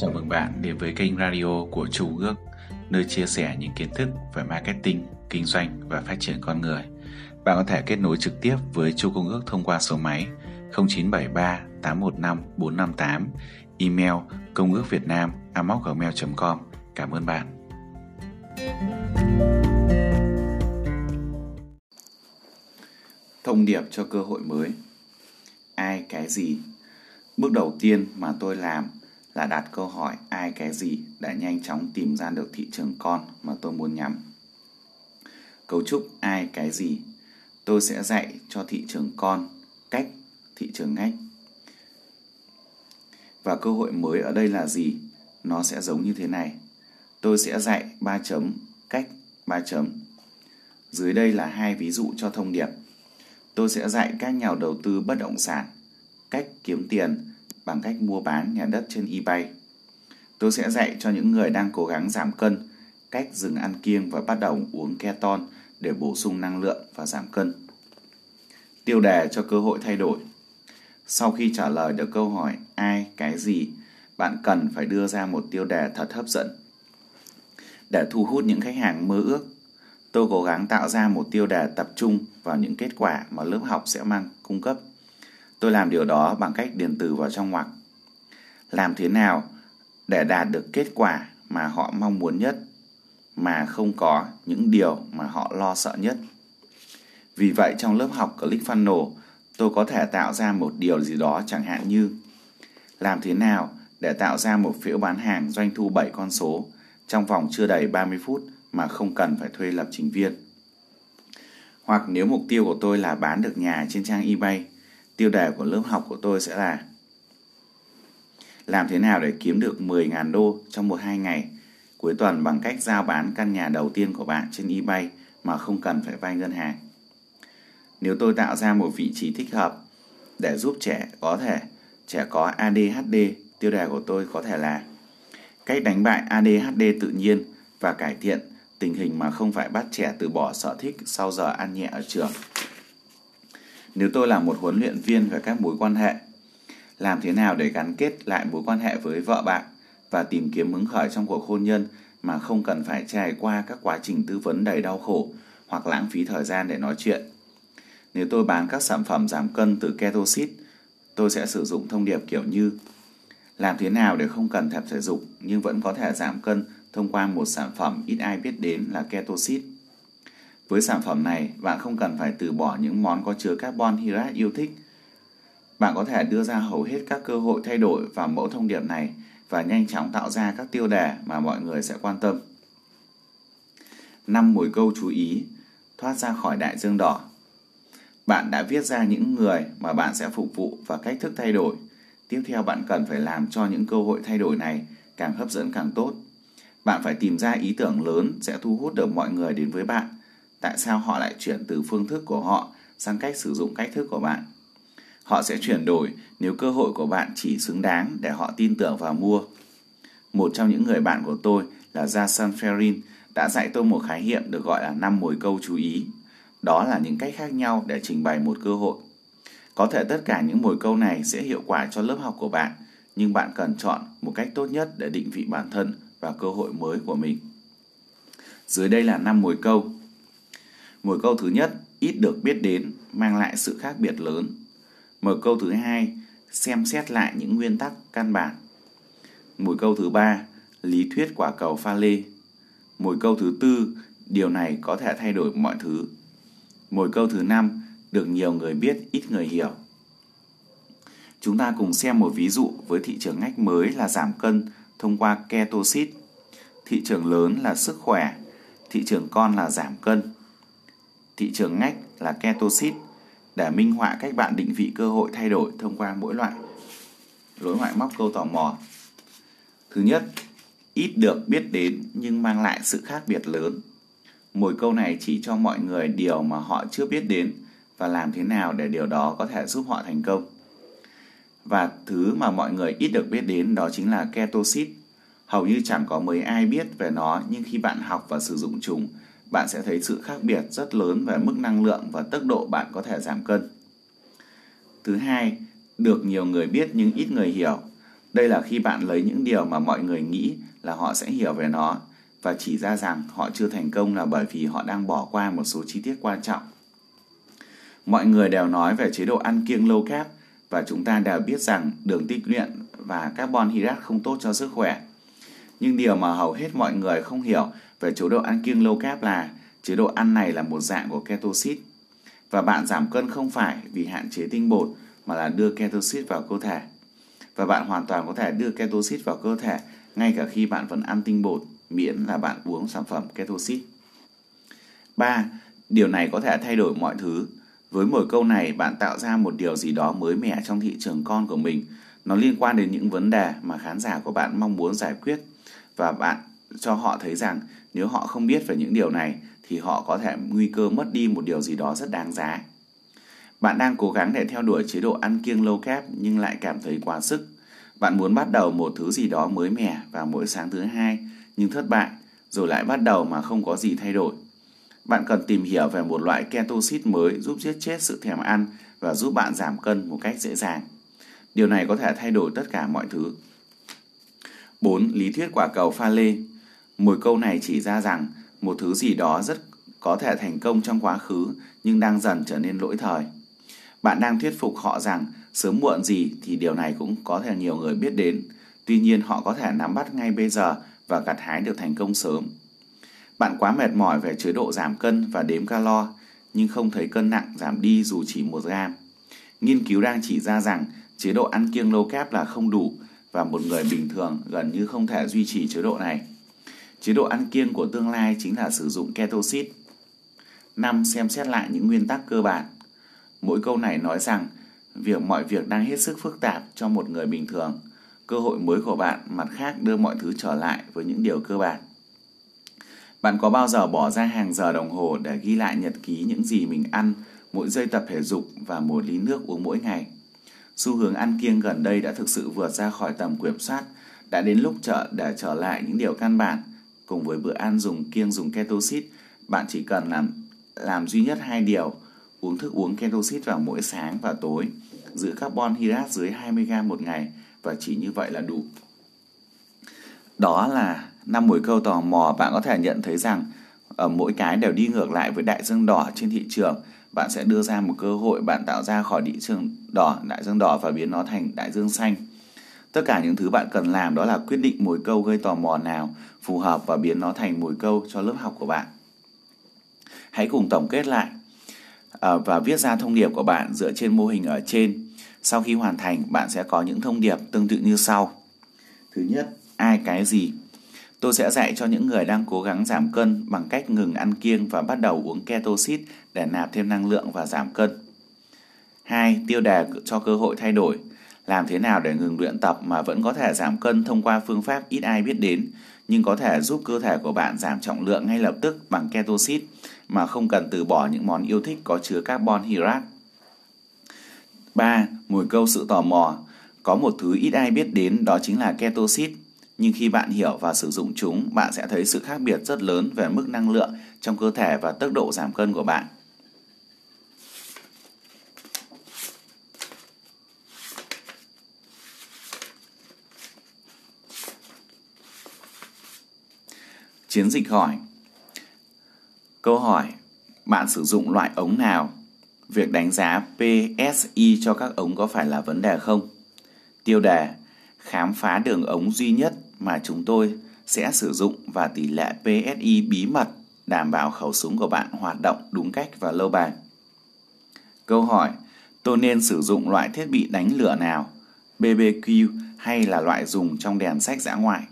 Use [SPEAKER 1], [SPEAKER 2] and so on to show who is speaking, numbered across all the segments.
[SPEAKER 1] Chào mừng bạn đến với kênh radio của Chu Ước, nơi chia sẻ những kiến thức về marketing, kinh doanh và phát triển con người. Bạn có thể kết nối trực tiếp với Chu Công Ước thông qua số máy 0973 815 458, email công ước việt nam gmail.com. Cảm ơn bạn. Thông điệp cho cơ hội mới Ai cái gì? Bước đầu tiên mà tôi làm là đặt câu hỏi, ai cái gì để nhanh chóng tìm ra được thị trường con mà tôi muốn nhắm. Cấu trúc, ai cái gì tôi sẽ dạy cho thị trường con cách thị trường ngách. Và cơ hội mới ở đây là gì? Nó sẽ giống như thế này. Tôi sẽ dạy 3 chấm cách 3 chấm. Dưới đây là hai ví dụ cho thông điệp. Tôi sẽ dạy các nhà đầu tư bất động sản cách kiếm tiền bằng cách mua bán nhà đất trên eBay. Tôi sẽ dạy cho những người đang cố gắng giảm cân cách dừng ăn kiêng và bắt đầu uống keton để bổ sung năng lượng và giảm cân. Tiêu đề cho cơ hội thay đổi. Sau khi trả lời được câu hỏi ai, cái gì, bạn cần phải đưa ra một tiêu đề thật hấp dẫn. Để thu hút những khách hàng mơ ước, tôi cố gắng tạo ra một tiêu đề tập trung vào những kết quả mà lớp học sẽ mang cung cấp. Tôi làm điều đó bằng cách điền từ vào trong ngoặc. Làm thế nào để đạt được kết quả mà họ mong muốn nhất mà không có những điều mà họ lo sợ nhất. Vì vậy trong lớp học ClickFunnels, tôi có thể tạo ra một điều gì đó chẳng hạn như làm thế nào để tạo ra một phiếu bán hàng doanh thu 7 con số trong vòng chưa đầy 30 phút mà không cần phải thuê lập trình viên. Hoặc nếu mục tiêu của tôi là bán được nhà trên trang eBay, tiêu đề của lớp học của tôi sẽ là làm thế nào để kiếm được 10.000 đô trong một hai ngày cuối tuần bằng cách giao bán căn nhà đầu tiên của bạn trên eBay mà không cần phải vay ngân hàng. Nếu tôi tạo ra một vị trí thích hợp để giúp trẻ có thể trẻ có ADHD, tiêu đề của tôi có thể là cách đánh bại ADHD tự nhiên và cải thiện tình hình mà không phải bắt trẻ từ bỏ sở thích sau giờ ăn nhẹ ở trường. Nếu tôi là một huấn luyện viên về các mối quan hệ, làm thế nào để gắn kết lại mối quan hệ với vợ bạn và tìm kiếm hứng khởi trong cuộc hôn nhân mà không cần phải trải qua các quá trình tư vấn đầy đau khổ hoặc lãng phí thời gian để nói chuyện. Nếu tôi bán các sản phẩm giảm cân từ Ketosit, tôi sẽ sử dụng thông điệp kiểu như làm thế nào để không cần tập thể dục nhưng vẫn có thể giảm cân thông qua một sản phẩm ít ai biết đến là Ketosit. Với sản phẩm này, bạn không cần phải từ bỏ những món có chứa carbon hydrate yêu thích. Bạn có thể đưa ra hầu hết các cơ hội thay đổi vào mẫu thông điệp này và nhanh chóng tạo ra các tiêu đề mà mọi người sẽ quan tâm. Năm mồi câu chú ý, thoát ra khỏi đại dương đỏ. Bạn đã viết ra những người mà bạn sẽ phục vụ và cách thức thay đổi. Tiếp theo bạn cần phải làm cho những cơ hội thay đổi này càng hấp dẫn càng tốt. Bạn phải tìm ra ý tưởng lớn sẽ thu hút được mọi người đến với bạn tại sao họ lại chuyển từ phương thức của họ sang cách sử dụng cách thức của bạn. Họ sẽ chuyển đổi nếu cơ hội của bạn chỉ xứng đáng để họ tin tưởng và mua. Một trong những người bạn của tôi là Jason Ferrin đã dạy tôi một khái niệm được gọi là năm mồi câu chú ý. Đó là những cách khác nhau để trình bày một cơ hội. Có thể tất cả những mồi câu này sẽ hiệu quả cho lớp học của bạn, nhưng bạn cần chọn một cách tốt nhất để định vị bản thân và cơ hội mới của mình. Dưới đây là năm mồi câu Mồi câu thứ nhất, ít được biết đến, mang lại sự khác biệt lớn. mở câu thứ hai, xem xét lại những nguyên tắc căn bản. Mồi câu thứ ba, lý thuyết quả cầu pha lê. Mồi câu thứ tư, điều này có thể thay đổi mọi thứ. Mồi câu thứ năm, được nhiều người biết, ít người hiểu. Chúng ta cùng xem một ví dụ với thị trường ngách mới là giảm cân thông qua ketosis. Thị trường lớn là sức khỏe, thị trường con là giảm cân thị trường ngách là ketosis để minh họa cách bạn định vị cơ hội thay đổi thông qua mỗi loại lối ngoại móc câu tò mò. Thứ nhất, ít được biết đến nhưng mang lại sự khác biệt lớn. Mỗi câu này chỉ cho mọi người điều mà họ chưa biết đến và làm thế nào để điều đó có thể giúp họ thành công. Và thứ mà mọi người ít được biết đến đó chính là ketosis. Hầu như chẳng có mấy ai biết về nó nhưng khi bạn học và sử dụng chúng bạn sẽ thấy sự khác biệt rất lớn về mức năng lượng và tốc độ bạn có thể giảm cân. Thứ hai, được nhiều người biết nhưng ít người hiểu. Đây là khi bạn lấy những điều mà mọi người nghĩ là họ sẽ hiểu về nó và chỉ ra rằng họ chưa thành công là bởi vì họ đang bỏ qua một số chi tiết quan trọng. Mọi người đều nói về chế độ ăn kiêng low carb và chúng ta đều biết rằng đường tích luyện và carbon hydrate không tốt cho sức khỏe. Nhưng điều mà hầu hết mọi người không hiểu về chế độ ăn kiêng low carb là chế độ ăn này là một dạng của ketosis và bạn giảm cân không phải vì hạn chế tinh bột mà là đưa ketosis vào cơ thể. Và bạn hoàn toàn có thể đưa ketosis vào cơ thể ngay cả khi bạn vẫn ăn tinh bột miễn là bạn uống sản phẩm ketosis. 3. Điều này có thể thay đổi mọi thứ. Với mỗi câu này, bạn tạo ra một điều gì đó mới mẻ trong thị trường con của mình. Nó liên quan đến những vấn đề mà khán giả của bạn mong muốn giải quyết và bạn cho họ thấy rằng nếu họ không biết về những điều này thì họ có thể nguy cơ mất đi một điều gì đó rất đáng giá. Bạn đang cố gắng để theo đuổi chế độ ăn kiêng low carb nhưng lại cảm thấy quá sức. Bạn muốn bắt đầu một thứ gì đó mới mẻ vào mỗi sáng thứ hai nhưng thất bại, rồi lại bắt đầu mà không có gì thay đổi. Bạn cần tìm hiểu về một loại ketosis mới giúp giết chết sự thèm ăn và giúp bạn giảm cân một cách dễ dàng. Điều này có thể thay đổi tất cả mọi thứ. 4. Lý thuyết quả cầu pha lê mùi câu này chỉ ra rằng một thứ gì đó rất có thể thành công trong quá khứ nhưng đang dần trở nên lỗi thời. Bạn đang thuyết phục họ rằng sớm muộn gì thì điều này cũng có thể nhiều người biết đến. Tuy nhiên, họ có thể nắm bắt ngay bây giờ và gặt hái được thành công sớm. Bạn quá mệt mỏi về chế độ giảm cân và đếm calo, nhưng không thấy cân nặng giảm đi dù chỉ một gram. Nghiên cứu đang chỉ ra rằng chế độ ăn kiêng low carb là không đủ và một người bình thường gần như không thể duy trì chế độ này. Chế độ ăn kiêng của tương lai chính là sử dụng ketosis. 5. Xem xét lại những nguyên tắc cơ bản. Mỗi câu này nói rằng việc mọi việc đang hết sức phức tạp cho một người bình thường. Cơ hội mới của bạn mặt khác đưa mọi thứ trở lại với những điều cơ bản. Bạn có bao giờ bỏ ra hàng giờ đồng hồ để ghi lại nhật ký những gì mình ăn, mỗi giây tập thể dục và một ly nước uống mỗi ngày? Xu hướng ăn kiêng gần đây đã thực sự vượt ra khỏi tầm kiểm soát, đã đến lúc chợ để trở lại những điều căn bản. Cùng với bữa ăn dùng kiêng dùng ketosis, bạn chỉ cần làm làm duy nhất hai điều, uống thức uống ketosis vào mỗi sáng và tối, giữ carbon hydrate dưới 20g một ngày và chỉ như vậy là đủ. Đó là năm mùi câu tò mò. Bạn có thể nhận thấy rằng ở mỗi cái đều đi ngược lại với đại dương đỏ trên thị trường. Bạn sẽ đưa ra một cơ hội bạn tạo ra khỏi thị trường đỏ đại dương đỏ và biến nó thành đại dương xanh tất cả những thứ bạn cần làm đó là quyết định mồi câu gây tò mò nào phù hợp và biến nó thành mồi câu cho lớp học của bạn hãy cùng tổng kết lại à, và viết ra thông điệp của bạn dựa trên mô hình ở trên sau khi hoàn thành, bạn sẽ có những thông điệp tương tự như sau thứ nhất, ai, cái gì Tôi sẽ dạy cho những người đang cố gắng giảm cân bằng cách ngừng ăn kiêng và bắt đầu uống ketosis để nạp thêm năng lượng và giảm cân. 2. Tiêu đề cho cơ hội thay đổi. Làm thế nào để ngừng luyện tập mà vẫn có thể giảm cân thông qua phương pháp ít ai biết đến, nhưng có thể giúp cơ thể của bạn giảm trọng lượng ngay lập tức bằng ketosis mà không cần từ bỏ những món yêu thích có chứa carbon hydrate. 3. Mùi câu sự tò mò. Có một thứ ít ai biết đến đó chính là ketosis nhưng khi bạn hiểu và sử dụng chúng, bạn sẽ thấy sự khác biệt rất lớn về mức năng lượng trong cơ thể và tốc độ giảm cân của bạn. Chiến dịch hỏi Câu hỏi Bạn sử dụng loại ống nào? Việc đánh giá PSI cho các ống có phải là vấn đề không? Tiêu đề Khám phá đường ống duy nhất mà chúng tôi sẽ sử dụng và tỷ lệ PSI bí mật đảm bảo khẩu súng của bạn hoạt động đúng cách và lâu bền. Câu hỏi, tôi nên sử dụng loại thiết bị đánh lửa nào, BBQ hay là loại dùng trong đèn sách dã ngoại?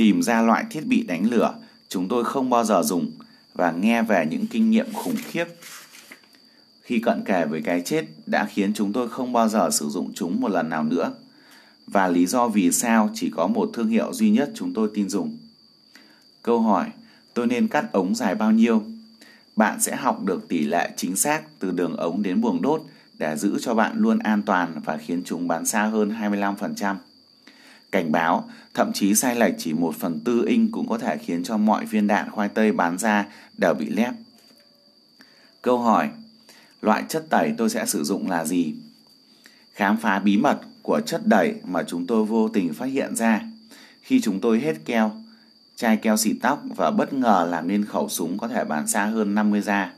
[SPEAKER 1] Tìm ra loại thiết bị đánh lửa chúng tôi không bao giờ dùng và nghe về những kinh nghiệm khủng khiếp khi cận kề với cái chết đã khiến chúng tôi không bao giờ sử dụng chúng một lần nào nữa và lý do vì sao chỉ có một thương hiệu duy nhất chúng tôi tin dùng. Câu hỏi, tôi nên cắt ống dài bao nhiêu? Bạn sẽ học được tỷ lệ chính xác từ đường ống đến buồng đốt để giữ cho bạn luôn an toàn và khiến chúng bắn xa hơn 25%. Cảnh báo, thậm chí sai lệch chỉ 1 phần tư inch cũng có thể khiến cho mọi viên đạn khoai tây bắn ra đều bị lép. Câu hỏi, loại chất tẩy tôi sẽ sử dụng là gì? khám phá bí mật của chất đẩy mà chúng tôi vô tình phát hiện ra khi chúng tôi hết keo, chai keo xịt tóc và bất ngờ làm nên khẩu súng có thể bắn xa hơn 50 ra.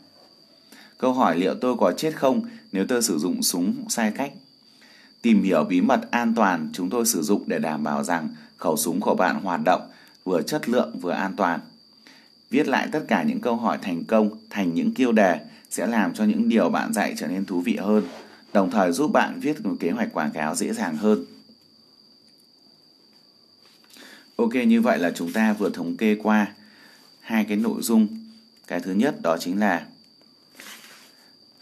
[SPEAKER 1] Câu hỏi liệu tôi có chết không nếu tôi sử dụng súng sai cách? Tìm hiểu bí mật an toàn chúng tôi sử dụng để đảm bảo rằng khẩu súng của bạn hoạt động vừa chất lượng vừa an toàn. Viết lại tất cả những câu hỏi thành công thành những kiêu đề sẽ làm cho những điều bạn dạy trở nên thú vị hơn, đồng thời giúp bạn viết một kế hoạch quảng cáo dễ dàng hơn. Ok, như vậy là chúng ta vừa thống kê qua hai cái nội dung. Cái thứ nhất đó chính là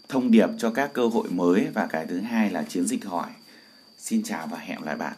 [SPEAKER 1] thông điệp cho các cơ hội mới và cái thứ hai là chiến dịch hỏi. Xin chào và hẹn lại bạn.